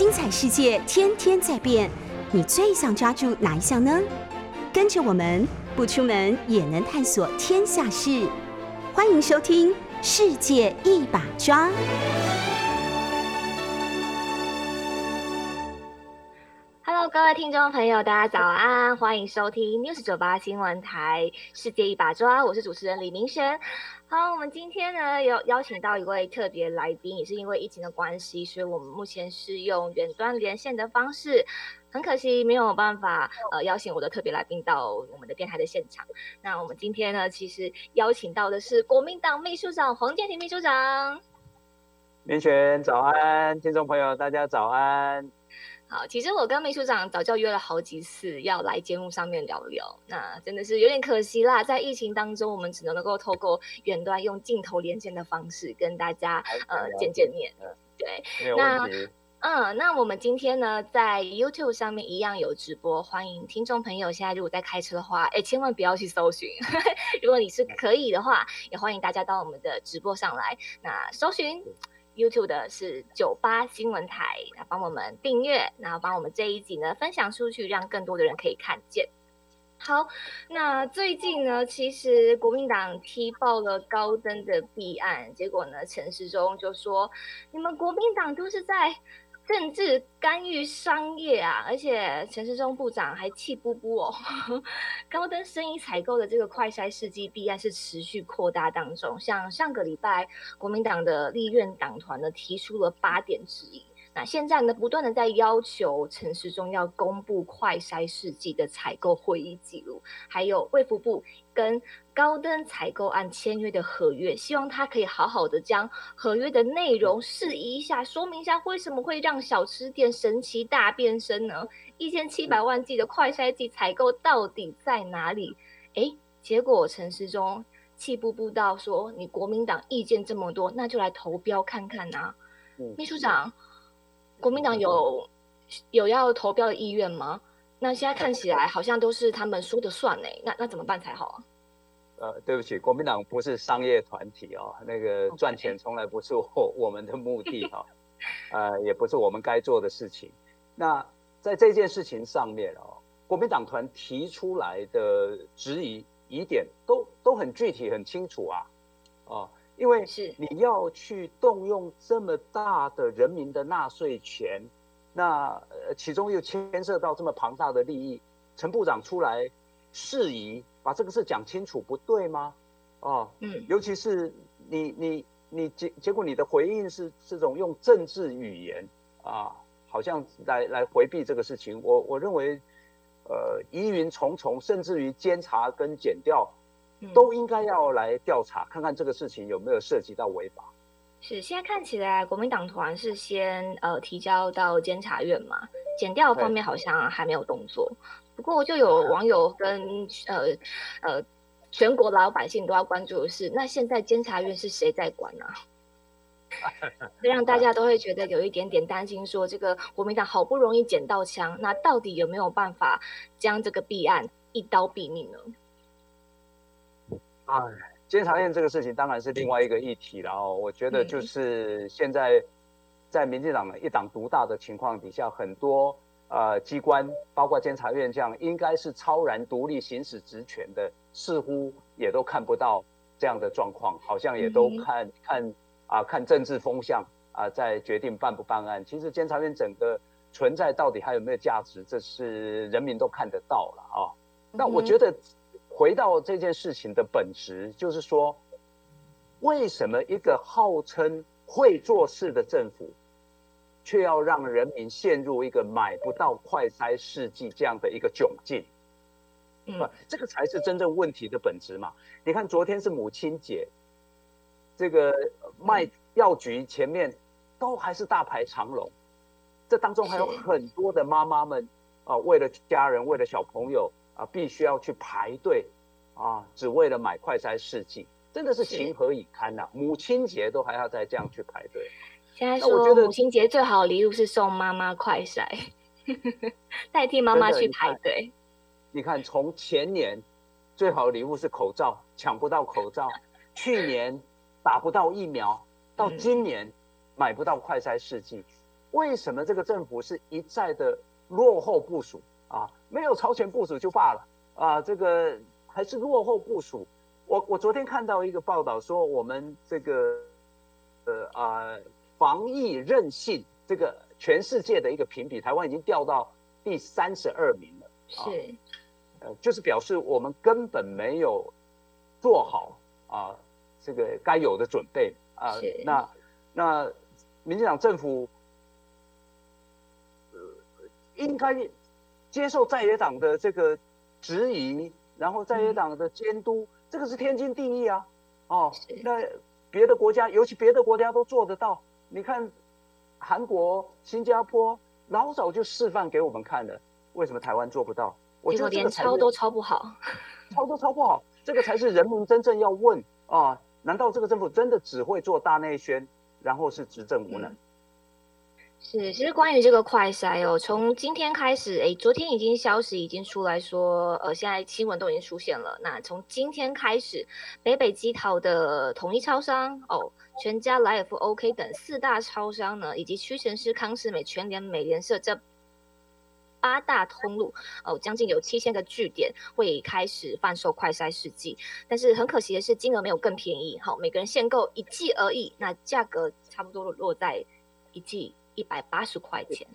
精彩世界天天在变，你最想抓住哪一项呢？跟着我们不出门也能探索天下事，欢迎收听《世界一把抓》。各位听众朋友，大家早安，欢迎收听 News 九八新闻台《世界一把抓》，我是主持人李明轩。好，我们今天呢有邀请到一位特别来宾，也是因为疫情的关系，所以我们目前是用远端连线的方式。很可惜没有办法呃邀请我的特别来宾到我们的电台的现场。那我们今天呢，其实邀请到的是国民党秘书长黄建庭秘书长。明轩早安，听众朋友大家早安。好，其实我跟秘书长早就约了好几次要来节目上面聊聊，那真的是有点可惜啦，在疫情当中，我们只能能够透过远端用镜头连线的方式跟大家呃见见面。对，那嗯，那我们今天呢在 YouTube 上面一样有直播，欢迎听众朋友现在如果在开车的话，哎，千万不要去搜寻，如果你是可以的话，也欢迎大家到我们的直播上来，那搜寻。YouTube 的是九八新闻台，那帮我们订阅，然后帮我们这一集呢分享出去，让更多的人可以看见。好，那最近呢，其实国民党踢爆了高登的弊案，结果呢，陈时中就说：“你们国民党都是在。”政治干预商业啊，而且陈世忠部长还气不不哦。高登生意采购的这个快筛试剂弊案是持续扩大当中，像上个礼拜国民党的立院党团呢提出了八点质疑。那现在呢，不断的在要求陈时中要公布快筛试剂的采购会议记录，还有卫福部跟高登采购案签约的合约，希望他可以好好的将合约的内容释疑一下，说明一下为什么会让小吃店神奇大变身呢？一千七百万剂的快筛剂采购到底在哪里？哎，结果陈时中气不不到说，你国民党意见这么多，那就来投标看看呐，秘书长。国民党有有要投标的意愿吗？那现在看起来好像都是他们说的算呢。那那怎么办才好啊？呃，对不起，国民党不是商业团体哦，那个赚钱从来不是我我们的目的哈，呃，也不是我们该做的事情。那在这件事情上面哦，国民党团提出来的质疑疑点都都很具体很清楚啊，哦。因为是你要去动用这么大的人民的纳税钱，那呃其中又牵涉到这么庞大的利益，陈部长出来释疑，把这个事讲清楚，不对吗？哦，嗯，尤其是你你你结结果你的回应是这种用政治语言啊，好像来来回避这个事情，我我认为，呃疑云重重，甚至于监察跟检调。都应该要来调查，看看这个事情有没有涉及到违法。是，现在看起来国民党团是先呃提交到监察院嘛，减调方面好像还没有动作。不过就有网友跟呃呃全国老百姓都要关注的是，那现在监察院是谁在管呢？让大家都会觉得有一点点担心，说这个国民党好不容易捡到枪，那到底有没有办法将这个弊案一刀毙命呢？哎，监察院这个事情当然是另外一个议题了哦。我觉得就是现在在民进党一党独大的情况底下，很多呃机关，包括监察院这样应该是超然独立行使职权的，似乎也都看不到这样的状况，好像也都看看啊看政治风向啊，在决定办不办案。其实监察院整个存在到底还有没有价值，这是人民都看得到了啊。那我觉得。回到这件事情的本质，就是说，为什么一个号称会做事的政府，却要让人民陷入一个买不到快筛试剂这样的一个窘境？嗯，这个才是真正问题的本质嘛。你看，昨天是母亲节，这个卖药局前面都还是大排长龙，这当中还有很多的妈妈们啊，为了家人，为了小朋友。啊，必须要去排队啊，只为了买快筛试剂，真的是情何以堪呐！母亲节都还要再这样去排队。现在说母亲节最好的礼物是送妈妈快筛，代替妈妈去排队。你看，从前年最好的礼物是口罩，抢不到口罩；去年打不到疫苗，到今年买不到快筛试剂。为什么这个政府是一再的落后部署啊？没有超前部署就罢了啊，这个还是落后部署。我我昨天看到一个报道说，我们这个呃啊防疫韧性这个全世界的一个评比，台湾已经掉到第三十二名了。是，呃，就是表示我们根本没有做好啊这个该有的准备啊。那那民进党政府。应该接受在野党的这个质疑，然后在野党的监督，这个是天经地义啊。哦，那别的国家，尤其别的国家都做得到。你看韩国、新加坡老早就示范给我们看了，为什么台湾做不到？我觉得连抄都抄不好，抄都抄不好，这个才是人民真正要问啊！难道这个政府真的只会做大内宣，然后是执政无能？是，其实关于这个快筛哦，从今天开始，哎，昨天已经消息已经出来说，呃，现在新闻都已经出现了。那从今天开始，北北基桃的统一超商哦，全家、来尔夫、OK 等四大超商呢，以及屈臣氏、康士美、全联、美联社这八大通路哦，将近有七千个据点会开始贩售快筛试剂。但是很可惜的是，金额没有更便宜，好，每个人限购一剂而已，那价格差不多落在一剂。一百八十块钱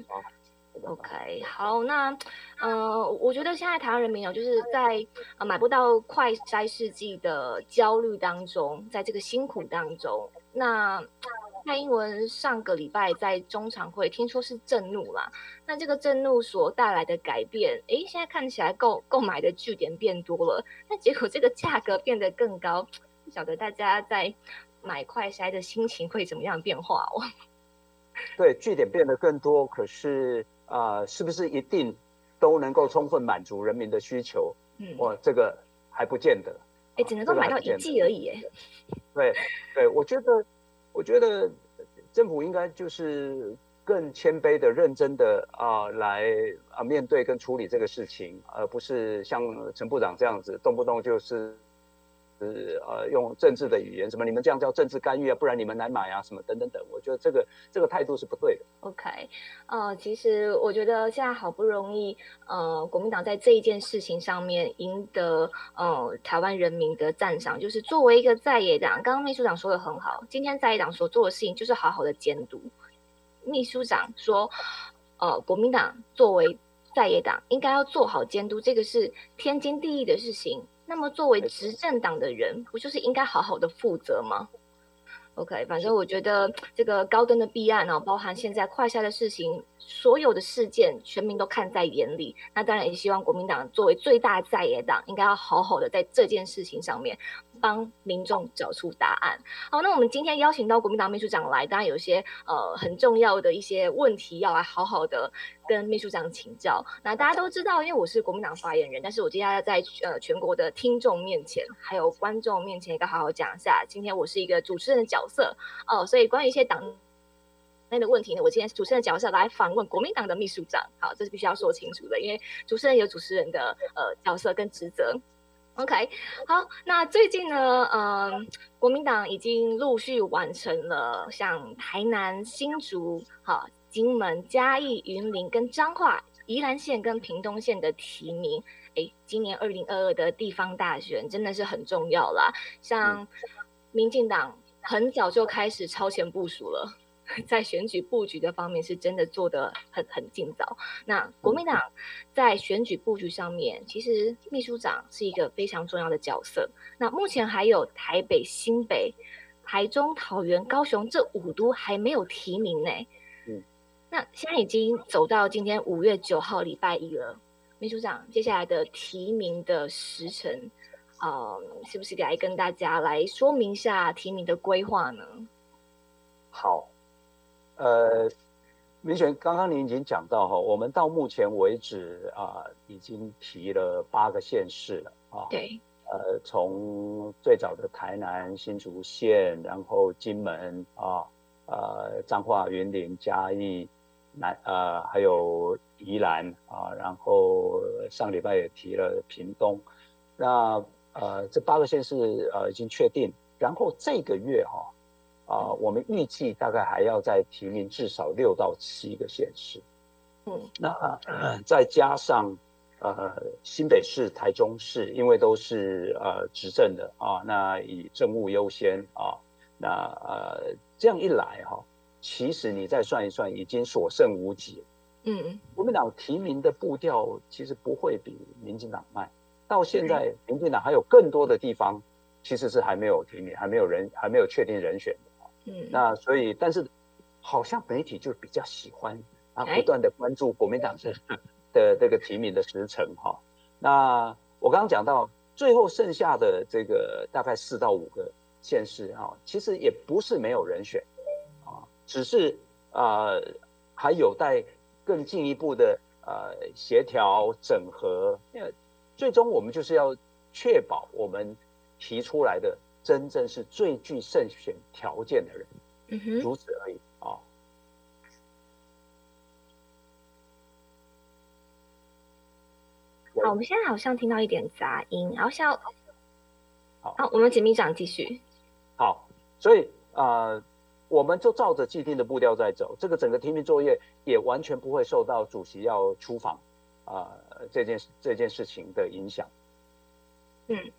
，OK，好，那，呃，我觉得现在台湾人民哦，就是在呃买不到快筛试剂的焦虑当中，在这个辛苦当中，那蔡英文上个礼拜在中常会听说是震怒啦，那这个震怒所带来的改变，诶，现在看起来购购买的据点变多了，那结果这个价格变得更高，不晓得大家在买快筛的心情会怎么样变化哦？对，据点变得更多，可是啊，是不是一定都能够充分满足人民的需求？嗯，我这个还不见得。哎，只能够买到一季而已。哎，对，对，我觉得，我觉得政府应该就是更谦卑的、认真的啊，来啊面对跟处理这个事情，而不是像陈部长这样子，动不动就是。是呃，用政治的语言，什么你们这样叫政治干预啊？不然你们来买啊，什么等等等。我觉得这个这个态度是不对的。OK，呃，其实我觉得现在好不容易，呃，国民党在这一件事情上面赢得呃台湾人民的赞赏，就是作为一个在野党，刚刚秘书长说的很好，今天在野党所做的事情就是好好的监督。秘书长说，呃，国民党作为在野党应该要做好监督，这个是天经地义的事情。那么，作为执政党的人，不就是应该好好的负责吗？OK，反正我觉得这个高登的弊案呢，包含现在快下的事情，所有的事件，全民都看在眼里。那当然也希望国民党作为最大在野党，应该要好好的在这件事情上面。帮民众找出答案。好，那我们今天邀请到国民党秘书长来，当然有一些呃很重要的一些问题要来好好的跟秘书长请教。那大家都知道，因为我是国民党发言人，但是我今天要在呃全国的听众面前，还有观众面前，应该好好讲一下。今天我是一个主持人的角色哦，所以关于一些党内的问题呢，我今天主持人的角色来访问国民党的秘书长。好，这是必须要说清楚的，因为主持人有主持人的呃角色跟职责。OK，好，那最近呢，嗯，国民党已经陆续完成了像台南、新竹、哈、金门、嘉义、云林跟彰化、宜兰县跟屏东县的提名。哎，今年二零二二的地方大选真的是很重要啦，像民进党很早就开始超前部署了。在选举布局的方面，是真的做得很很尽早。那国民党在选举布局上面，其实秘书长是一个非常重要的角色。那目前还有台北、新北、台中、桃园、高雄这五都还没有提名呢。嗯，那现在已经走到今天五月九号礼拜一了。秘书长，接下来的提名的时辰，呃，是不是来跟大家来说明一下提名的规划呢？好。呃，明选，刚刚您已经讲到哈，我们到目前为止啊，已经提了八个县市了啊。对。呃，从最早的台南新竹县，然后金门啊，呃，彰化、云林、嘉义、南呃，还有宜兰啊，然后上礼拜也提了屏东。那呃，这八个县市呃已经确定，然后这个月哈。啊，我们预计大概还要再提名至少六到七个县市。嗯，那再加上呃新北市、台中市，因为都是呃执政的啊，那以政务优先啊，那呃这样一来哈，其实你再算一算，已经所剩无几。嗯，国民党提名的步调其实不会比民进党慢。到现在，民进党还有更多的地方其实是还没有提名，还没有人，还没有确定人选的。嗯，那所以，但是好像媒体就比较喜欢啊，不断的关注国民党的的这个提名的时程哈。那我刚刚讲到，最后剩下的这个大概四到五个县市啊，其实也不是没有人选啊，只是啊还有待。更进一步的呃协调整合，因为最终我们就是要确保我们提出来的真正是最具胜选条件的人，嗯哼，如此而已啊。好，我们现在好像听到一点杂音，然后像好，我们简秘长继续。好，所以啊。我们就照着既定的步调在走，这个整个提名作业也完全不会受到主席要出访啊这件这件事情的影响。嗯。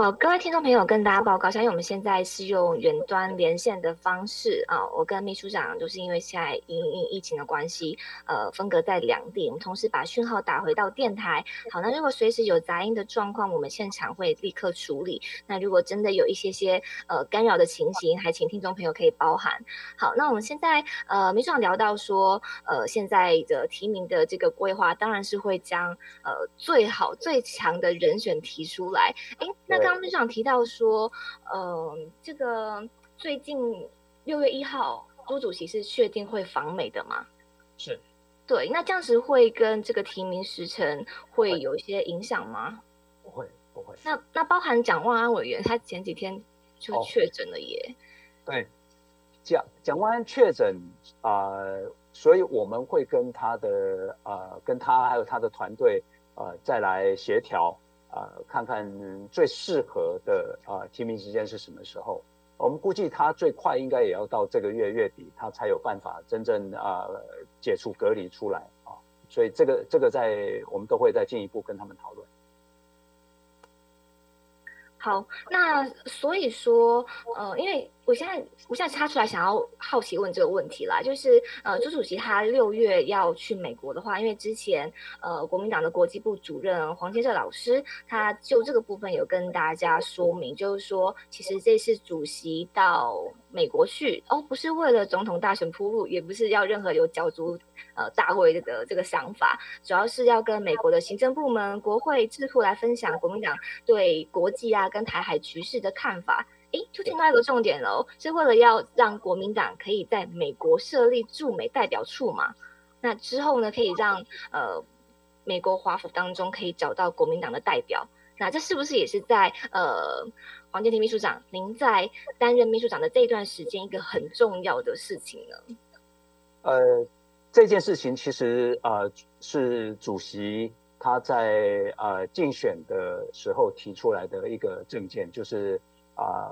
呃，各位听众朋友，跟大家报告，因为我们现在是用远端连线的方式啊。我跟秘书长就是因为现在因因疫情的关系，呃，分隔在两地，我们同时把讯号打回到电台。好，那如果随时有杂音的状况，我们现场会立刻处理。那如果真的有一些些呃干扰的情形，还请听众朋友可以包涵。好，那我们现在呃，秘书长聊到说，呃，现在的提名的这个规划，当然是会将呃最好最强的人选提出来。哎，那个刚秘书长提到说，呃，这个最近六月一号，朱主席是确定会访美的吗？是，对，那这样子会跟这个提名时程会有一些影响吗？不会，不会。那那包含蒋万安委员，他前几天就确诊了耶。对，蒋蒋万安确诊啊，所以我们会跟他的呃，跟他还有他的团队呃，再来协调。啊，看看最适合的啊提名时间是什么时候？我们估计他最快应该也要到这个月月底，他才有办法真正啊解除隔离出来啊。所以这个这个在我们都会再进一步跟他们讨论。好，那所以说，呃，因为我现在我现在插出来想要好奇问这个问题啦，就是呃，朱主席他六月要去美国的话，因为之前呃国民党的国际部主任黄先社老师，他就这个部分有跟大家说明，就是说其实这次主席到美国去哦，不是为了总统大选铺路，也不是要任何有角逐。呃，大会的这个想法，主要是要跟美国的行政部门、国会智库来分享国民党对国际啊跟台海局势的看法。诶，就听到一个重点喽，是为了要让国民党可以在美国设立驻美代表处嘛？那之后呢，可以让呃美国华府当中可以找到国民党的代表。那这是不是也是在呃黄建庭秘书长您在担任秘书长的这一段时间一个很重要的事情呢？呃。这件事情其实呃是主席他在呃竞选的时候提出来的一个政见，就是啊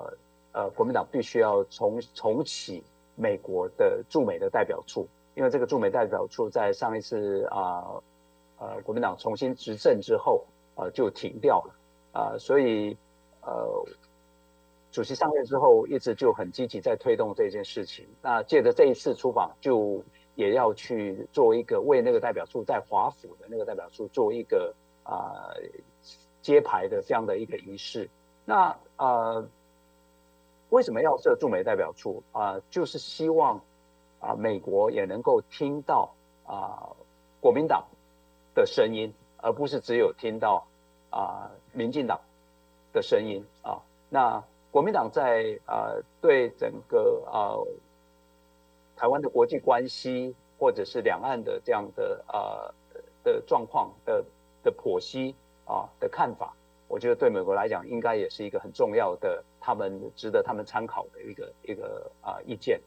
呃国民党必须要重重启美国的驻美的代表处，因为这个驻美代表处在上一次啊呃国民党重新执政之后呃就停掉了啊，所以呃主席上任之后一直就很积极在推动这件事情，那借着这一次出访就。也要去做一个为那个代表处在华府的那个代表处做一个啊揭牌的这样的一个仪式。那呃为什么要设驻美代表处啊？就是希望啊美国也能够听到啊国民党的声音，而不是只有听到啊民进党的声音啊。那国民党在啊对整个啊。台湾的国际关系，或者是两岸的这样的呃的状况的的剖析啊的看法，我觉得对美国来讲，应该也是一个很重要的，他们值得他们参考的一个一个啊意见。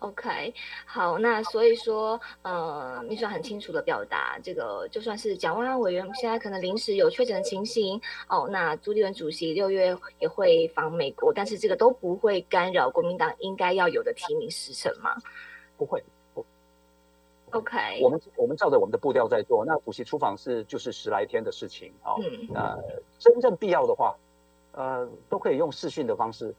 OK，好，那所以说，呃，秘书长很清楚的表达，这个就算是蒋万安委员现在可能临时有确诊的情形，哦，那朱立伦主席六月也会访美国，但是这个都不会干扰国民党应该要有的提名时程吗？不会。OK，我们我们照着我们的步调在做。那补习出访是就是十来天的事情啊。嗯。那真正必要的话，呃，都可以用视讯的方式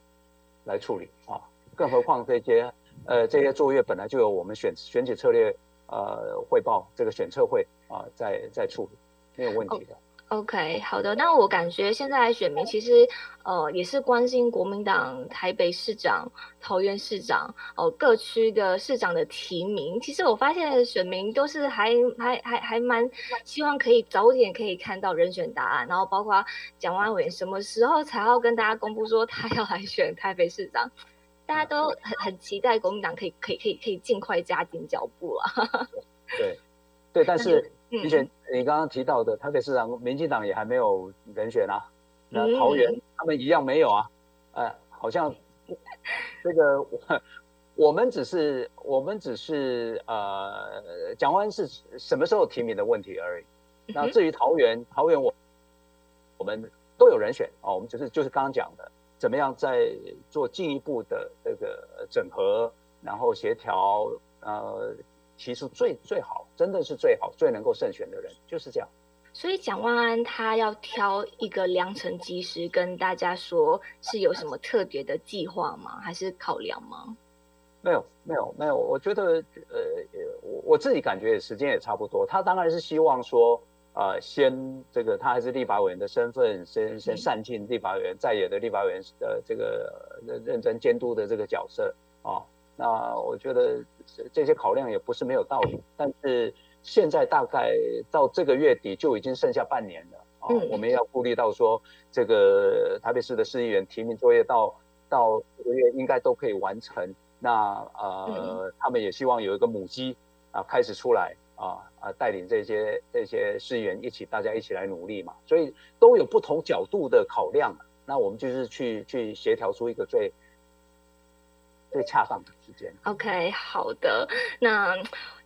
来处理啊。更何况这些呃这些作业本来就有我们选选举策略呃汇报这个选测会啊在在处理，没有问题的。OK，好的。那我感觉现在选民其实，呃，也是关心国民党台北市长、桃园市长哦各区的市长的提名。其实我发现选民都是还还还还蛮希望可以早点可以看到人选答案，然后包括蒋万伟什么时候才要跟大家公布说他要来选台北市长，大家都很很期待国民党可以可以可以可以尽快加紧脚步啊。对，对，但是。而且你刚刚提到的台北市长，民进党也还没有人选啊。那桃园他们一样没有啊。呃，好像 这个我我们只是我们只是呃，蒋万是什么时候提名的问题而已。那至于桃园，桃园我我们都有人选哦。我们只是就是刚刚讲的，怎么样在做进一步的这个整合，然后协调呃。提出最最好，真的是最好、最能够胜选的人，就是这样。所以蒋万安他要挑一个良辰吉时跟大家说，是有什么特别的计划吗？还是考量吗？没有，没有，没有。我觉得，呃，我我自己感觉时间也差不多。他当然是希望说，呃，先这个他还是立法委员的身份，先先善尽立法委员在野的立法委员的这个认认真监督的这个角色啊。那我觉得这些考量也不是没有道理，但是现在大概到这个月底就已经剩下半年了啊，我们要顾虑到说这个台北市的市议员提名作业到到这个月应该都可以完成，那呃他们也希望有一个母鸡啊开始出来啊啊带领这些这些市议员一起大家一起来努力嘛，所以都有不同角度的考量，那我们就是去去协调出一个最。最恰当的时间。OK，好的。那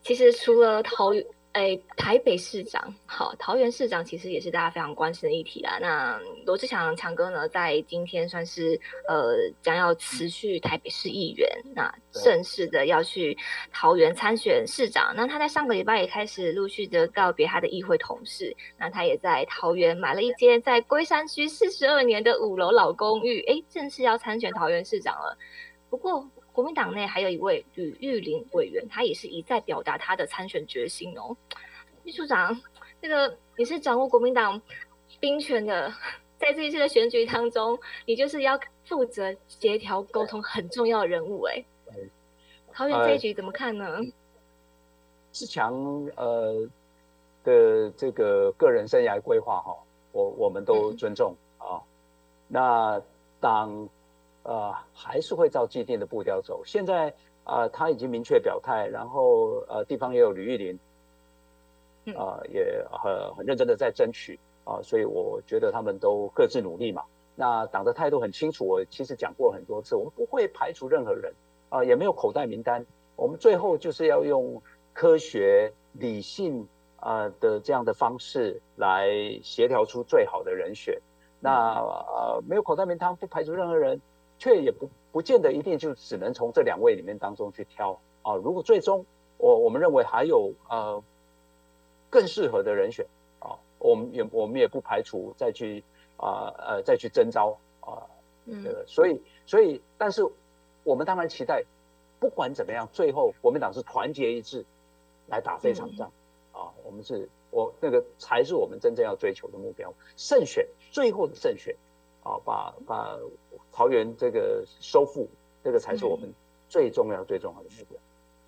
其实除了桃园，哎，台北市长，好，桃园市长其实也是大家非常关心的议题啦。那罗志祥强哥呢，在今天算是呃将要辞去台北市议员，那正式的要去桃园参选市长。那他在上个礼拜也开始陆续的告别他的议会同事。那他也在桃园买了一间在龟山区四十二年的五楼老公寓，哎，正式要参选桃园市长了。不过。国民党内还有一位吕玉玲委员，他也是一再表达他的参选决心哦。秘书长，这个你是掌握国民党兵权的，在这一次的选举当中，你就是要负责协调沟通很重要的人物哎。桃园这一局怎么看呢？志强呃的这个个人生涯规划哈，我我们都尊重啊。那当。呃，还是会照既定的步调走。现在啊，他已经明确表态，然后呃，地方也有吕玉林，啊，也很很认真的在争取啊，所以我觉得他们都各自努力嘛。那党的态度很清楚，我其实讲过很多次，我们不会排除任何人啊，也没有口袋名单。我们最后就是要用科学、理性啊的这样的方式来协调出最好的人选。那呃，没有口袋名单，不排除任何人。却也不不见得一定就只能从这两位里面当中去挑啊。如果最终我我们认为还有呃更适合的人选啊，我们也我们也不排除再去啊呃再去征招啊。嗯。所以所以但是我们当然期待，不管怎么样，最后国民党是团结一致来打这场仗啊。我们是我那个才是我们真正要追求的目标，胜选最后的胜选。啊，把把桃园这个收复，这个才是我们最重要最重要的目标。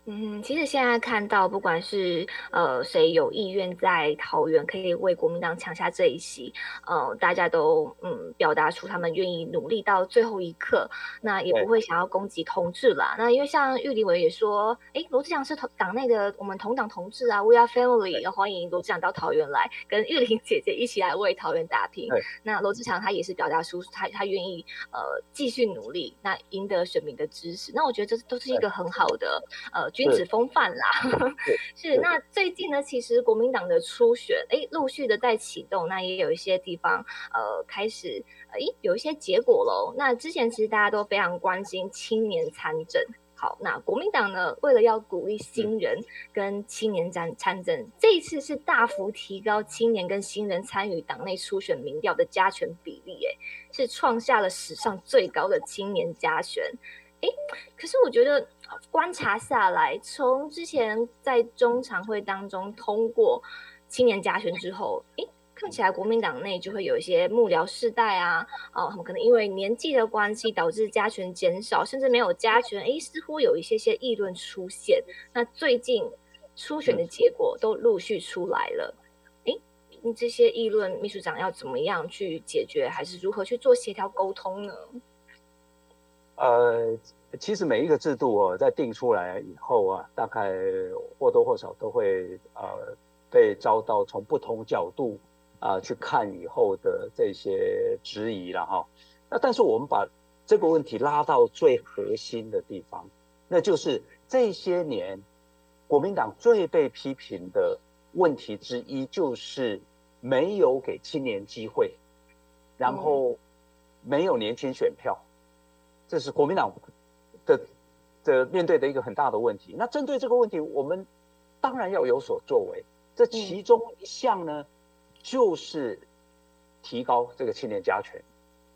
嗯，其实现在看到，不管是呃谁有意愿在桃园可以为国民党抢下这一席，呃，大家都嗯表达出他们愿意努力到最后一刻，那也不会想要攻击同志啦。那因为像玉林委也说，哎，罗志祥是同党内的我们同党同志啊，We are family，欢迎罗志祥到桃园来跟玉林姐姐一起来为桃园打拼。那罗志祥他也是表达出他他愿意呃继续努力，那赢得选民的支持。那我觉得这都是一个很好的呃。君子风范啦，是。那最近呢，其实国民党的初选，哎，陆续的在启动，那也有一些地方，呃，开始，哎，有一些结果喽。那之前其实大家都非常关心青年参政，好，那国民党呢，为了要鼓励新人跟青年参参政，这一次是大幅提高青年跟新人参与党内初选民调的加权比例，哎，是创下了史上最高的青年加权。哎，可是我觉得观察下来，从之前在中常会当中通过青年加权之后，诶，看起来国民党内就会有一些幕僚世代啊，哦，他们可能因为年纪的关系导致加权减少，甚至没有加权，诶，似乎有一些些议论出现。那最近初选的结果都陆续出来了，诶，这些议论，秘书长要怎么样去解决，还是如何去做协调沟通呢？呃，其实每一个制度哦，在定出来以后啊，大概或多或少都会呃被遭到从不同角度啊去看以后的这些质疑了哈。那但是我们把这个问题拉到最核心的地方，那就是这些年国民党最被批评的问题之一，就是没有给青年机会，然后没有年轻选票。这是国民党的的面对的一个很大的问题。那针对这个问题，我们当然要有所作为。这其中一项呢，就是提高这个青年加权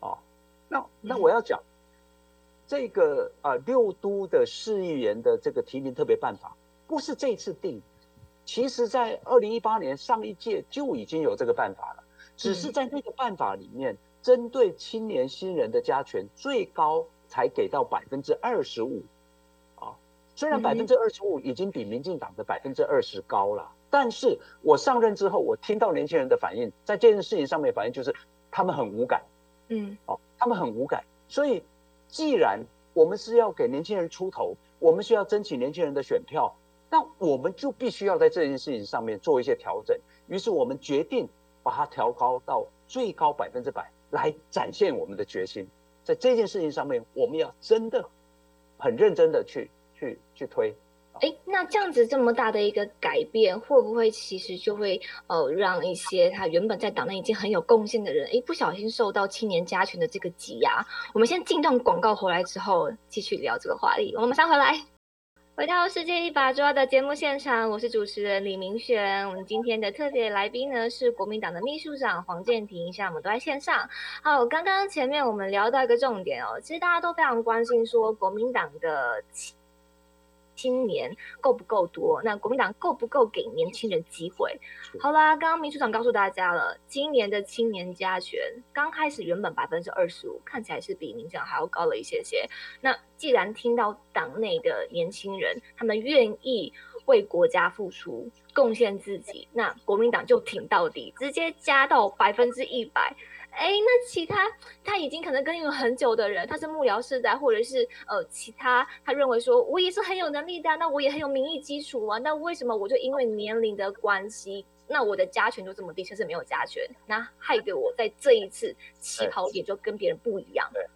啊。那那我要讲这个啊，六都的市议员的这个提名特别办法，不是这次定，其实在二零一八年上一届就已经有这个办法了，只是在那个办法里面，针对青年新人的加权最高。才给到百分之二十五，啊，虽然百分之二十五已经比民进党的百分之二十高了，但是我上任之后，我听到年轻人的反应，在这件事情上面反应就是他们很无感，嗯，哦，他们很无感，所以既然我们是要给年轻人出头，我们需要争取年轻人的选票，那我们就必须要在这件事情上面做一些调整，于是我们决定把它调高到最高百分之百，来展现我们的决心。在这件事情上面，我们要真的很认真的去去去推。哎，那这样子这么大的一个改变，会不会其实就会呃让一些他原本在党内已经很有贡献的人，哎，不小心受到青年加权的这个挤压？我们先进段广告回来之后，继续聊这个话题。我们马上回来。回到世界一把抓的节目现场，我是主持人李明轩。我们今天的特别来宾呢是国民党的秘书长黄建庭，现在我们都在线上。好，刚刚前面我们聊到一个重点哦，其实大家都非常关心说国民党的。青年够不够多？那国民党够不够给年轻人机会？好啦，刚刚秘书长告诉大家了，今年的青年加权刚开始原本百分之二十五，看起来是比民进党还要高了一些些。那既然听到党内的年轻人他们愿意为国家付出、贡献自己，那国民党就挺到底，直接加到百分之一百。哎，那其他他已经可能跟有很久的人，他是幕僚世代，或者是呃其他，他认为说我也是很有能力的，那我也很有民意基础啊，那为什么我就因为年龄的关系，那我的加权就这么低，甚至没有加权，那害得我在这一次起跑点就跟别人不一样。对，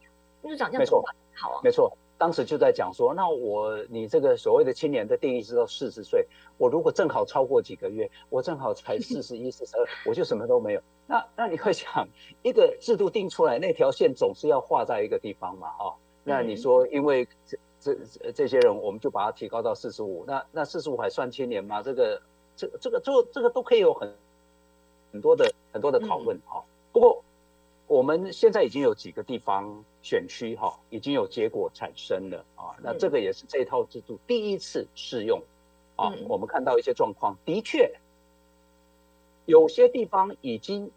秘书长这样说好啊，没错。当时就在讲说，那我你这个所谓的青年的定义是到四十岁，我如果正好超过几个月，我正好才 四十一、四十二，我就什么都没有。那那你会想，一个制度定出来，那条线总是要画在一个地方嘛？哈，那你说，因为这这这些人，我们就把它提高到四十五，那那四十五还算青年吗？这个这这个这这个都可以有很很多的很多的讨论哈。不过。我们现在已经有几个地方选区哈，已经有结果产生了啊。那这个也是这套制度第一次试用啊。我们看到一些状况，的确有些地方已经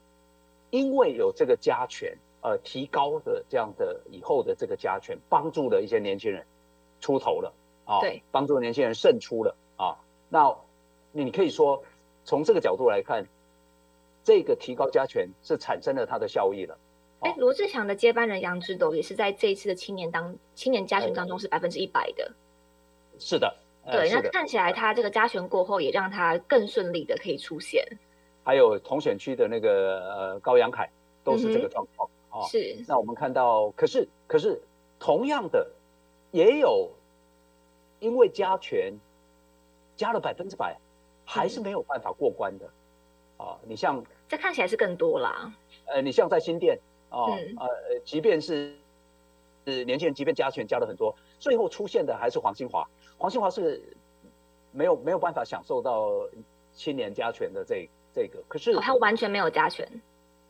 因为有这个加权，呃，提高的这样的以后的这个加权，帮助了一些年轻人出头了啊，对，帮助年轻人胜出了啊。那你可以说从这个角度来看，这个提高加权是产生了它的效益了。哎，罗志祥的接班人杨志斗也是在这一次的青年当青年加权当中是百分之一百的。是的，对，那看起来他这个加权过后，也让他更顺利的可以出现。还有同选区的那个呃高阳凯都是这个状况啊。是。那我们看到，可是可是同样的，也有因为加权加了百分之百，还是没有办法过关的啊。你像这看起来是更多啦。呃，你像在新店啊，呃，即便是是年轻人，即便加权加了很多，最后出现的还是黄兴华。黄兴华是没有没有办法享受到青年加权的这这个，可是他完全没有加权，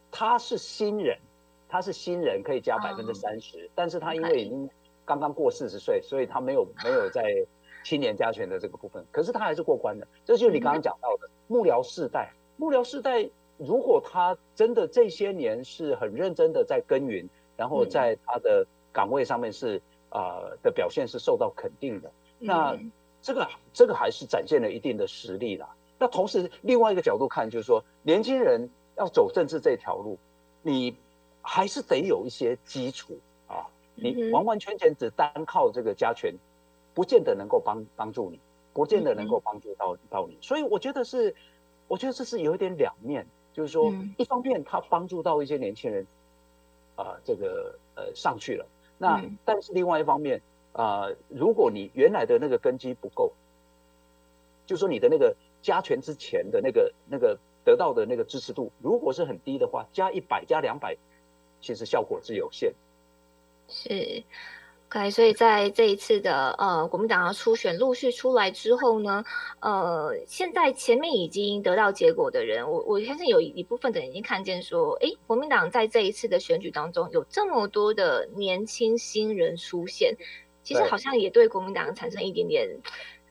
他是新人，他是新人可以加百分之三十，但是他因为已经刚刚过四十岁，所以他没有没有在青年加权的这个部分，可是他还是过关的。这就是你刚刚讲到的幕僚世代，幕僚世代如果他真的这些年是很认真的在耕耘，然后在他的岗位上面是啊的表现是受到肯定的。那这个这个还是展现了一定的实力啦。那同时另外一个角度看，就是说年轻人要走政治这条路，你还是得有一些基础啊。你完完全全只单靠这个加权，不见得能够帮帮助你，不见得能够帮助到到你。所以我觉得是，我觉得这是有一点两面，就是说一方面它帮助到一些年轻人，啊，这个呃上去了。那但是另外一方面。啊，如果你原来的那个根基不够，就说你的那个加权之前的那个那个得到的那个支持度，如果是很低的话，加一百加两百，其实效果是有限。是，OK，所以在这一次的呃国民党要初选陆续出来之后呢，呃，现在前面已经得到结果的人，我我相信有一部分的人已经看见说，哎，国民党在这一次的选举当中有这么多的年轻新人出现。其实好像也对国民党产生一点点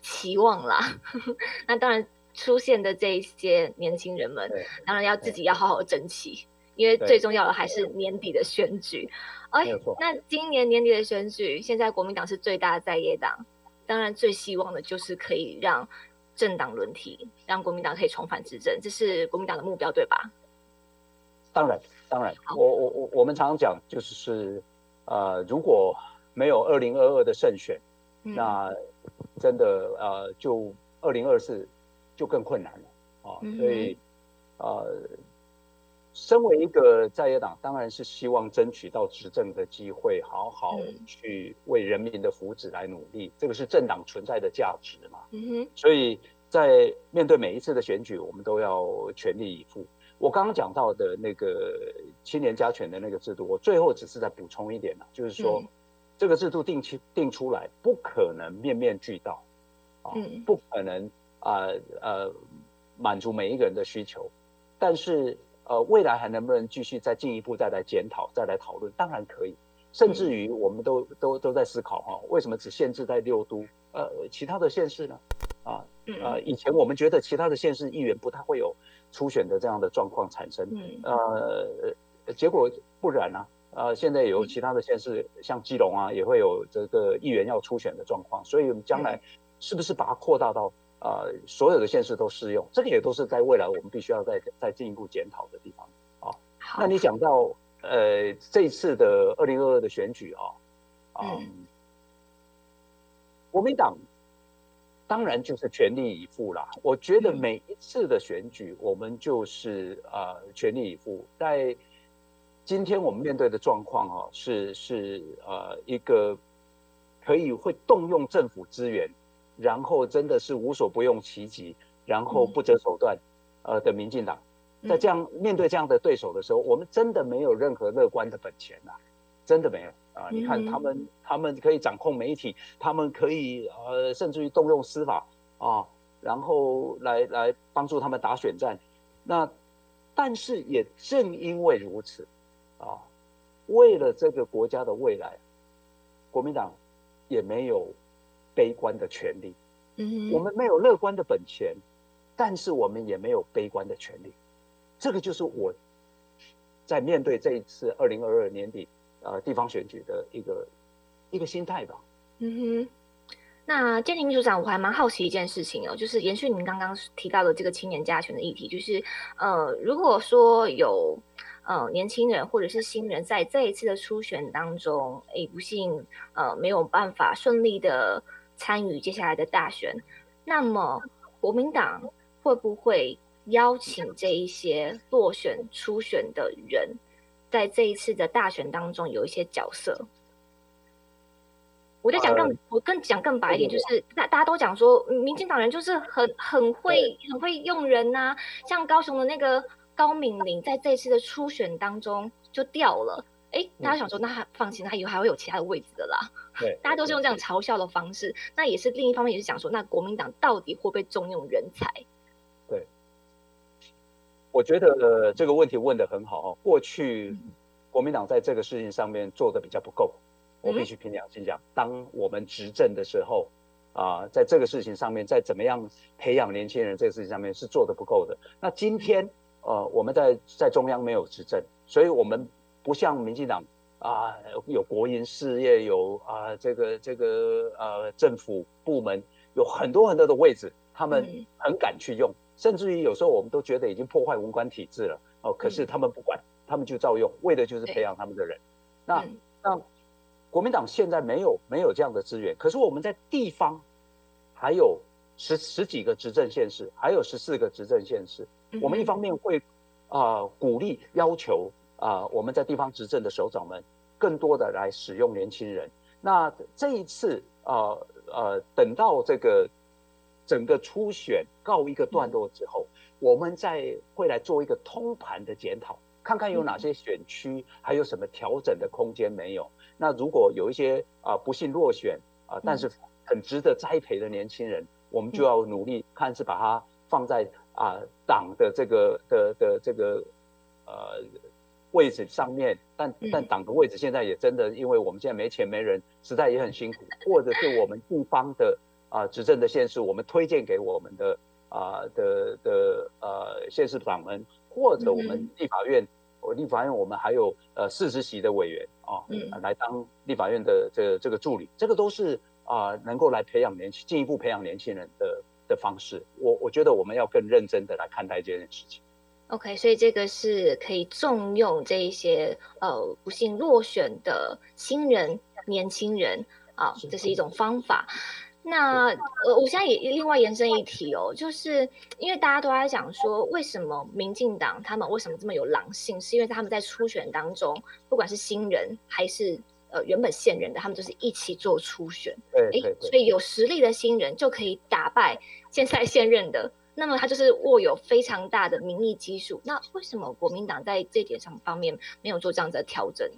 期望啦。那当然出现的这一些年轻人们，当然要自己要好好争气，因为最重要的还是年底的选举。哎，那今年年底的选举，现在国民党是最大的在野党，当然最希望的就是可以让政党轮替，让国民党可以重返执政，这是国民党的目标，对吧？当然，当然，我我我我们常常讲就是是呃，如果。没有二零二二的胜选，那真的呃，就二零二四就更困难了啊。所以呃，身为一个在野党，当然是希望争取到执政的机会，好好去为人民的福祉来努力，这个是政党存在的价值嘛。嗯哼。所以在面对每一次的选举，我们都要全力以赴。我刚刚讲到的那个青年加权的那个制度，我最后只是再补充一点了，就是说。这个制度定期定出来，不可能面面俱到，啊，不可能啊呃满足每一个人的需求，但是呃未来还能不能继续再进一步再来检讨再来讨论？当然可以，甚至于我们都都都在思考哈，为什么只限制在六都？呃，其他的县市呢？啊呃，以前我们觉得其他的县市议员不太会有初选的这样的状况产生，呃，结果不然啊。呃，现在有其他的县市，像基隆啊，也会有这个议员要初选的状况，所以我们将来是不是把它扩大到呃所有的县市都适用？这个也都是在未来我们必须要再再进一步检讨的地方啊。那你讲到呃这次的二零二二的选举啊，嗯，国民党当然就是全力以赴啦。我觉得每一次的选举，我们就是呃全力以赴在。今天我们面对的状况啊，是是呃一个可以会动用政府资源，然后真的是无所不用其极，然后不择手段呃的民进党，在这样面对这样的对手的时候，我们真的没有任何乐观的本钱呐，真的没有啊！你看他们，他们可以掌控媒体，他们可以呃甚至于动用司法啊，然后来来帮助他们打选战。那但是也正因为如此。啊，为了这个国家的未来，国民党也没有悲观的权利。嗯，我们没有乐观的本钱，但是我们也没有悲观的权利。这个就是我在面对这一次二零二二年底呃地方选举的一个一个心态吧。嗯哼，那建庭秘书长，我还蛮好奇一件事情哦，就是延续您刚刚提到的这个青年加权的议题，就是呃，如果说有呃年轻人或者是新人在这一次的初选当中，诶，不幸呃没有办法顺利的参与接下来的大选，那么国民党会不会邀请这一些落选初选的人，在这一次的大选当中有一些角色？我就讲更，我更讲更白一点，就是大大家都讲说，民进党人就是很很会很会用人呐。像高雄的那个高敏玲，在这次的初选当中就掉了。哎，大家想说，那他放心，他以后还会有其他的位置的啦。对，大家都是用这样嘲笑的方式。那也是另一方面，也是讲说，那国民党到底会不会重用人才？对，我觉得这个问题问的很好哦。过去国民党在这个事情上面做的比较不够。我必须凭良心讲，当我们执政的时候，啊，在这个事情上面，在怎么样培养年轻人这个事情上面是做的不够的。那今天，呃，我们在在中央没有执政，所以我们不像民进党啊，有国营事业，有啊这个这个呃政府部门有很多很多的位置，他们很敢去用，甚至于有时候我们都觉得已经破坏文官体制了哦，可是他们不管，他们就照用，为的就是培养他们的人。那那。国民党现在没有没有这样的资源，可是我们在地方还有十十几个执政县市，还有十四个执政县市。我们一方面会啊鼓励要求啊我们在地方执政的首长们更多的来使用年轻人。那这一次啊呃等到这个整个初选告一个段落之后，我们再会来做一个通盘的检讨，看看有哪些选区还有什么调整的空间没有。那如果有一些啊不幸落选啊，但是很值得栽培的年轻人，我们就要努力看是把它放在啊党的这个的的这个呃位置上面。但但党的位置现在也真的，因为我们现在没钱没人，实在也很辛苦。或者是我们地方的啊执政的县市，我们推荐给我们的啊的的呃县市长们，或者我们立法院。我立法院我们还有呃四十席的委员啊，来当立法院的这这个助理，这个都是啊能够来培养年轻进一步培养年轻人的的方式。我我觉得我们要更认真的来看待这件事情。OK，所以这个是可以重用这一些呃不幸落选的新人年轻人啊，这是一种方法。那呃，我现在也另外延伸一题哦，就是因为大家都在讲说，为什么民进党他们为什么这么有狼性？是因为他们在初选当中，不管是新人还是呃原本现任的，他们就是一起做初选。对对。所以有实力的新人就可以打败现在现任的，那么他就是握有非常大的民意基数。那为什么国民党在这点上方面没有做这样子的调整？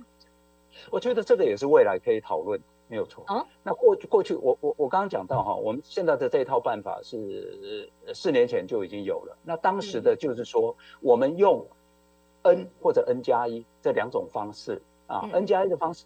我觉得这个也是未来可以讨论。没有错哦。那过去过去，我我我刚刚讲到哈，我们现在的这一套办法是四年前就已经有了。那当时的就是说，我们用 N 或者 N 加一这两种方式啊，N 加一的方式，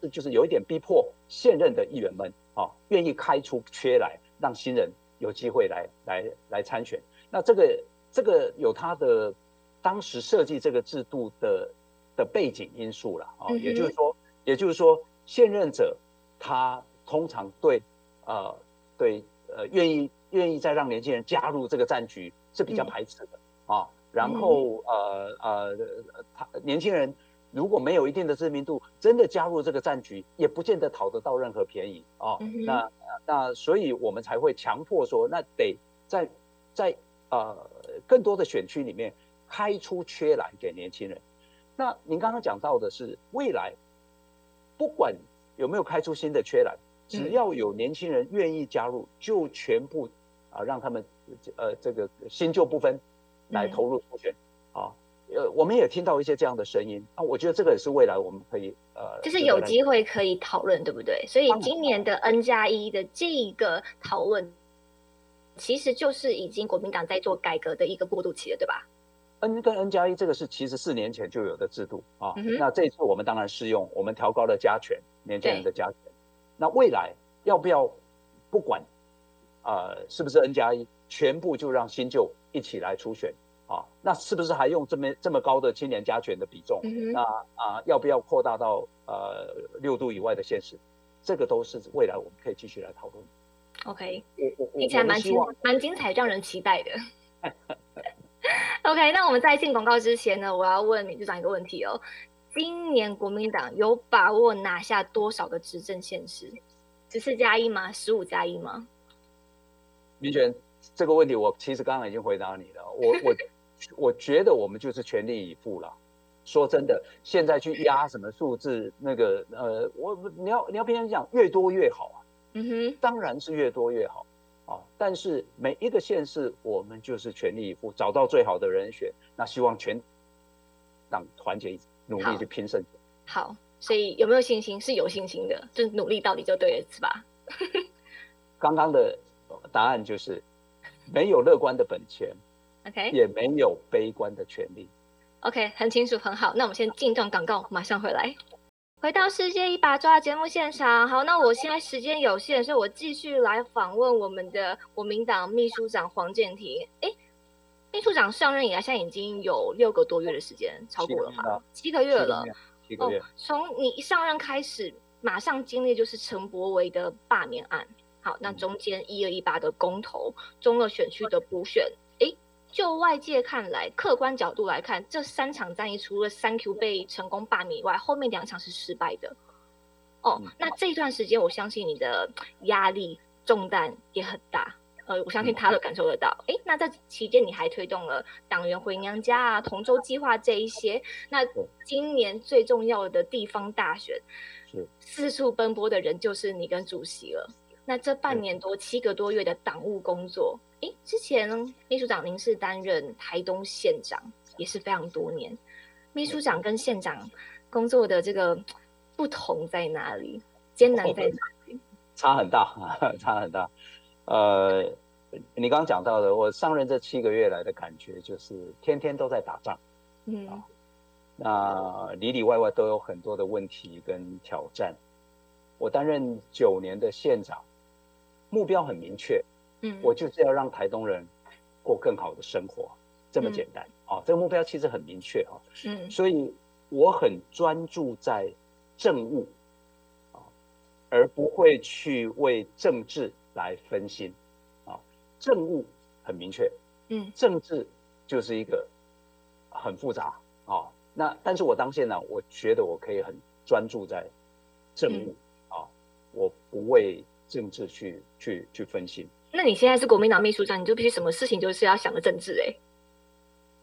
是就是有一点逼迫现任的议员们啊，愿意开出缺来，让新人有机会来来来参选。那这个这个有他的当时设计这个制度的的背景因素了啊，也就是说，也就是说。现任者，他通常对，呃，对，呃，愿意愿意再让年轻人加入这个战局是比较排斥的啊。然后，呃呃，他年轻人如果没有一定的知名度，真的加入这个战局，也不见得讨得到任何便宜啊。那那，所以我们才会强迫说，那得在在呃更多的选区里面开出缺来给年轻人。那您刚刚讲到的是未来。不管有没有开出新的缺栏，只要有年轻人愿意加入，就全部啊让他们呃这个新旧不分来投入初选啊。呃，我们也听到一些这样的声音啊，我觉得这个也是未来我们可以呃，就是有机会可以讨论，对不对？所以今年的 N 加一的这一个讨论，其实就是已经国民党在做改革的一个过渡期了，对吧？N 跟 N 加一这个是其实四年前就有的制度啊，那这一次我们当然适用，我们调高了加权年轻人的加权。那未来要不要不管啊是不是 N 加一，全部就让新旧一起来初选啊？那是不是还用这么这么高的青年加权的比重？那啊要不要扩大到呃六度以外的县市？这个都是未来我们可以继续来讨论。OK，我我听起来蛮精蛮精彩，让人期待的。OK，那我们在进广告之前呢，我要问秘书长一个问题哦。今年国民党有把握拿下多少个执政县市？十四加一吗？十五加一吗？明权，这个问题我其实刚刚已经回答你了。我我我觉得我们就是全力以赴了。说真的，现在去压什么数字，那个呃，我你要你要偏讲越多越好啊。嗯哼，当然是越多越好啊。但是每一个县市，我们就是全力以赴，找到最好的人选。那希望全党团结一起。努力去拼胜。好，所以有没有信心？是有信心的，就努力到底就对了，是吧？刚刚的答案就是没有乐观的本钱，OK，也没有悲观的权利，OK，很清楚，很好。那我们先进段广告，马上回来。回到世界一把抓节目现场，好，那我现在时间有限，所以我继续来访问我们的国民党秘书长黄建庭。哎。秘书长上任以来，现在已经有六个多月的时间，超过了吧？七个月了。七个月。从你一上任开始，马上经历就是陈柏维的罢免案。好，那中间一二一八的公投，中二选区的补选。哎，就外界看来，客观角度来看，这三场战役除了三 Q 被成功罢免以外，后面两场是失败的。哦，那这段时间，我相信你的压力重担也很大。呃，我相信他都感受得到。哎，那在期间你还推动了党员回娘家啊、同舟计划这一些。那今年最重要的地方大选，四处奔波的人就是你跟主席了。那这半年多七个多月的党务工作，哎，之前秘书长您是担任台东县长，也是非常多年。秘书长跟县长工作的这个不同在哪里？艰难在哪里？差很大，差很大。呃，你刚刚讲到的，我上任这七个月来的感觉就是天天都在打仗，嗯，那里里外外都有很多的问题跟挑战。我担任九年的县长，目标很明确，嗯，我就是要让台东人过更好的生活，这么简单啊。这个目标其实很明确啊，嗯，所以我很专注在政务啊，而不会去为政治。来分心，啊，政务很明确，嗯，政治就是一个很复杂啊。那但是我当县长，我觉得我可以很专注在政务啊，我不为政治去去去分心。那你现在是国民党秘书长，你就必须什么事情就是要想着政治哎？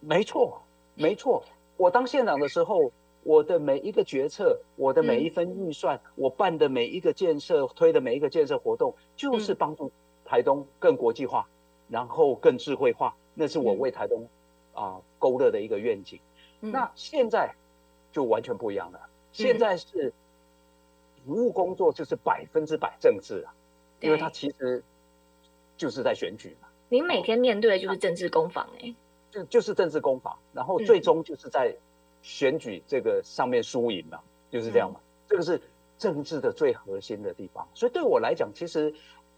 没错，没错。我当县长的时候，我的每一个决策，我的每一分预算，我办的每一个建设，推的每一个建设活动。就是帮助台东更国际化，然后更智慧化，那是我为台东啊勾勒的一个愿景。那现在就完全不一样了，现在是服务工作就是百分之百政治啊，因为它其实就是在选举嘛。您每天面对的就是政治攻防哎，就就是政治攻防，然后最终就是在选举这个上面输赢嘛，就是这样嘛，这个是。政治的最核心的地方，所以对我来讲，其实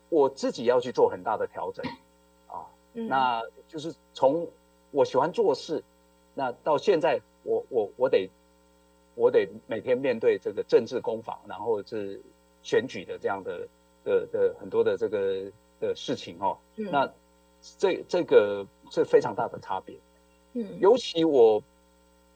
我自己要去做很大的调整 啊。那就是从我喜欢做事，那到现在，我我我得我得每天面对这个政治攻防，然后是选举的这样的的的很多的这个的事情哦。那这这个是非常大的差别。嗯，尤其我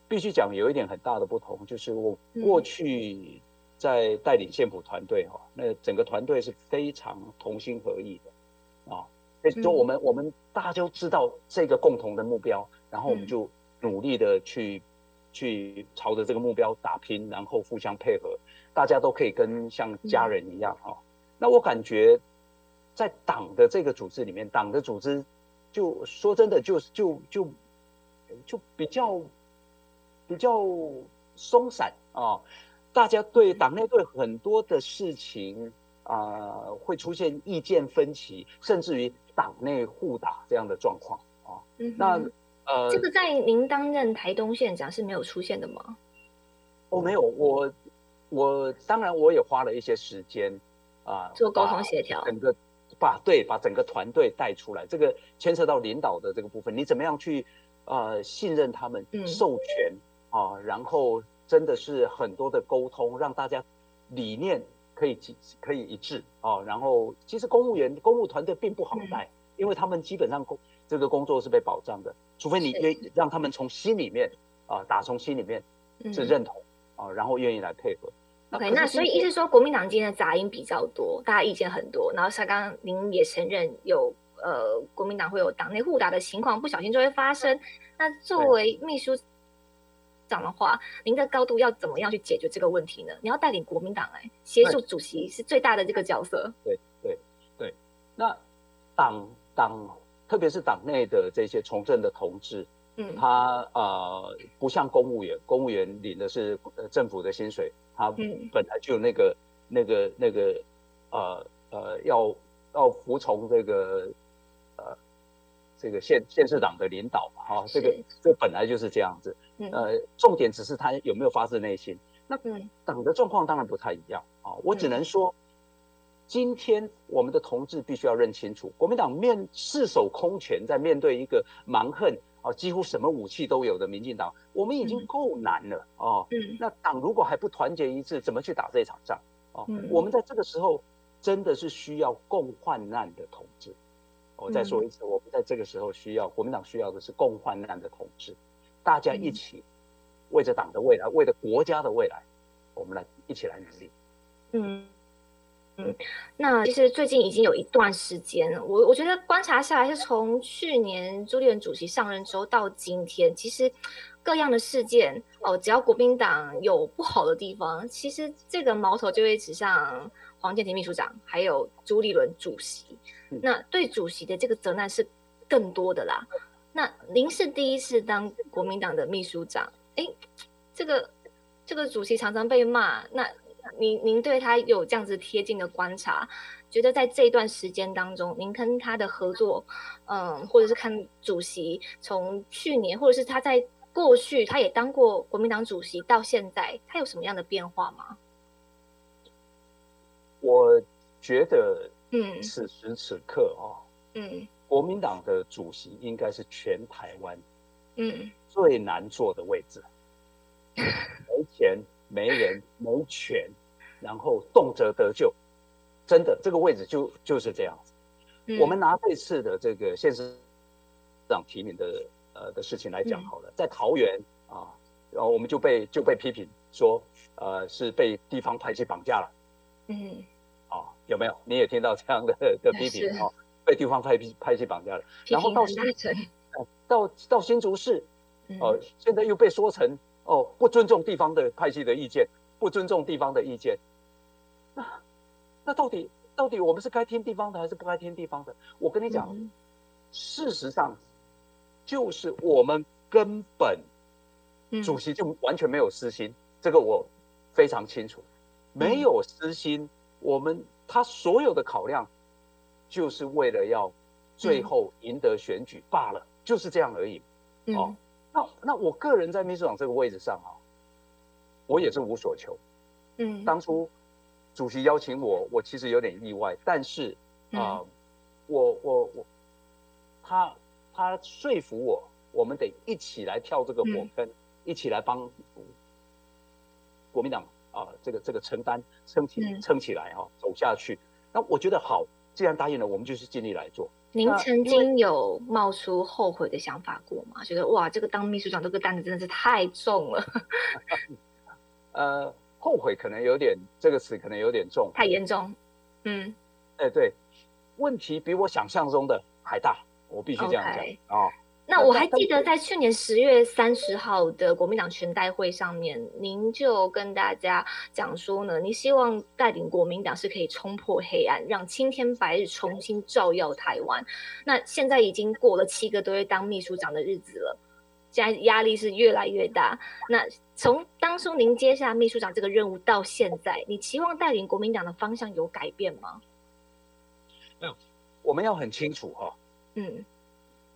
必须讲有一点很大的不同，就是我过去。在带领县府团队哈，那整个团队是非常同心合意的啊。就我们我们大家都知道这个共同的目标，然后我们就努力的去去朝着这个目标打拼，然后互相配合，大家都可以跟像家人一样哈。那我感觉在党的这个组织里面，党的组织就说真的就就就就比较比较松散啊。大家对党内对很多的事情啊，会出现意见分歧，甚至于党内互打这样的状况啊。那呃，这个在您担任台东县长是没有出现的吗？哦，没有，我我当然我也花了一些时间啊，做沟通协调，整个把对把整个团队带出来，这个牵涉到领导的这个部分，你怎么样去呃信任他们，授权啊，然后。真的是很多的沟通，让大家理念可以可以一致哦。然后其实公务员公务团队并不好带，因为他们基本上工这个工作是被保障的，除非你愿意让他们从心里面啊打从心里面是认同啊，然后愿意来配合。OK，那所以意思说国民党今天的杂音比较多，大家意见很多，然后像刚刚您也承认有呃国民党会有党内互打的情况，不小心就会发生。那作为秘书。长的话，您的高度要怎么样去解决这个问题呢？你要带领国民党来协助主席，是最大的这个角色。对对对，那党党，特别是党内的这些从政的同志，嗯，他呃不像公务员，公务员领的是政府的薪水，他本来就有那个那个那个呃呃要要服从这个呃。这个县县市党的领导嘛，哈，这个这本来就是这样子，呃，重点只是他有没有发自内心。那党的状况当然不太一样啊，我只能说，今天我们的同志必须要认清楚，国民党面赤手空拳在面对一个蛮横啊，几乎什么武器都有的民进党，我们已经够难了啊。那党如果还不团结一致，怎么去打这场仗哦？我们在这个时候真的是需要共患难的统治。我再说一次，我们在这个时候需要国民党需要的是共患难的统治，大家一起为着党的未来，为了国家的未来，我们来一起来努力。嗯嗯，那其实最近已经有一段时间，我我觉得观察下来是从去年朱立伦主席上任之后到今天，其实各样的事件哦，只要国民党有不好的地方，其实这个矛头就会指向黄建庭秘书长，还有朱立伦主席。那对主席的这个责难是更多的啦。那您是第一次当国民党的秘书长，哎，这个这个主席常常被骂，那您您对他有这样子贴近的观察，觉得在这段时间当中，您跟他的合作，嗯，或者是看主席从去年，或者是他在过去他也当过国民党主席，到现在他有什么样的变化吗？我觉得。嗯，此时此刻哦，嗯，国民党的主席应该是全台湾，嗯，最难做的位置，没钱、没人、没权，然后动辄得救，真的这个位置就就是这样子。我们拿这次的这个县市长提名的呃的事情来讲好了，在桃园啊，然后我们就被就被批评说，呃，是被地方派系绑架了，嗯。啊有没有？你也听到这样的的批评哦，被地方派派系绑架了，然后到新到到新竹市，哦，现在又被说成哦不尊重地方的派系的意见，不尊重地方的意见。那那到底到底我们是该听地方的还是不该听地方的？我跟你讲，事实上就是我们根本主席就完全没有私心，这个我非常清楚，没有私心，我们。他所有的考量，就是为了要最后赢得选举罢了，就是这样而已。哦，那那我个人在秘书长这个位置上啊，我也是无所求。嗯，当初主席邀请我，我其实有点意外，但是啊，我我我，他他说服我，我们得一起来跳这个火坑，一起来帮国民党。啊，这个这个承担撑起撑起来哈，走下去。那我觉得好，既然答应了，我们就是尽力来做。您曾经有冒出后悔的想法过吗？觉得哇，这个当秘书长这个担子真的是太重了。呃，后悔可能有点这个词可能有点重，太严重。嗯，哎对，问题比我想象中的还大，我必须这样讲啊。那我还记得在去年十月三十号的国民党全代会上面，您就跟大家讲说呢，您希望带领国民党是可以冲破黑暗，让青天白日重新照耀台湾。那现在已经过了七个多月当秘书长的日子了，现在压力是越来越大。那从当初您接下秘书长这个任务到现在，你期望带领国民党的方向有改变吗？没有，我们要很清楚哈。嗯。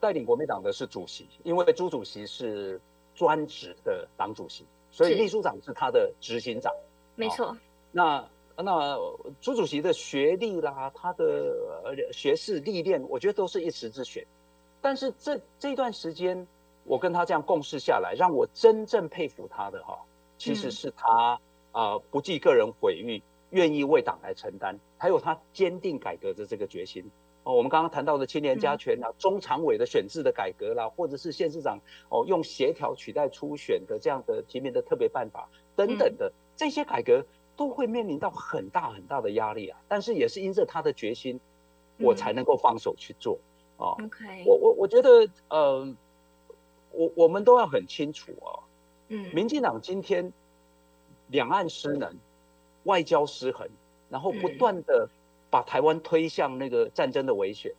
带领国民党的是主席，因为朱主席是专职的党主席，所以秘书长是他的执行长。没错。那那朱主席的学历啦，他的学识历练，我觉得都是一时之选。但是这这段时间，我跟他这样共事下来，让我真正佩服他的哈，其实是他啊不计个人毁誉，愿意为党来承担，还有他坚定改革的这个决心。哦，我们刚刚谈到的青年加权啦，中常委的选制的改革啦，或者是县市长哦用协调取代初选的这样的提名的特别办法等等的这些改革，都会面临到很大很大的压力啊。但是也是因着他的决心，我才能够放手去做。哦，OK，我我我觉得，呃，我我们都要很清楚啊。嗯，民进党今天两岸失能，外交失衡，然后不断的。把台湾推向那个战争的危险，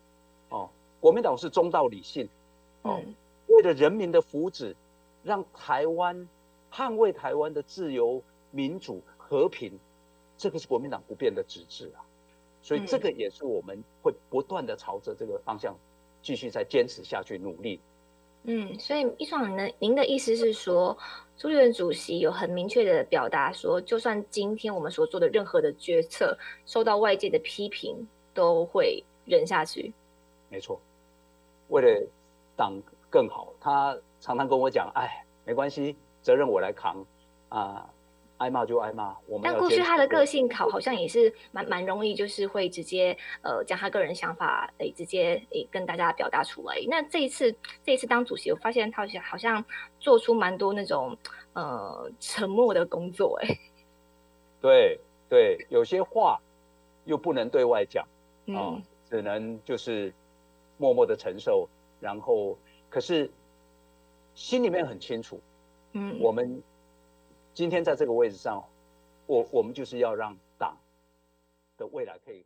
哦，国民党是中道理性，哦，为了人民的福祉，让台湾捍卫台湾的自由、民主、和平，这个是国民党不变的旨志啊，所以这个也是我们会不断的朝着这个方向继续再坚持下去努力。嗯，所以一爽呢，您的意思是说，朱立伦主席有很明确的表达说，就算今天我们所做的任何的决策受到外界的批评，都会忍下去。没错，为了党更好，他常常跟我讲，哎，没关系，责任我来扛啊。挨骂就挨骂，我们。但过去他的个性好，好像也是蛮蛮容易，就是会直接呃将他个人想法诶直接诶跟大家表达出来。那这一次这一次当主席，我发现他好像好像做出蛮多那种呃沉默的工作诶。对对，有些话又不能对外讲啊，只能就是默默的承受，然后可是心里面很清楚，嗯，我们。今天在这个位置上，我我们就是要让党的未来可以。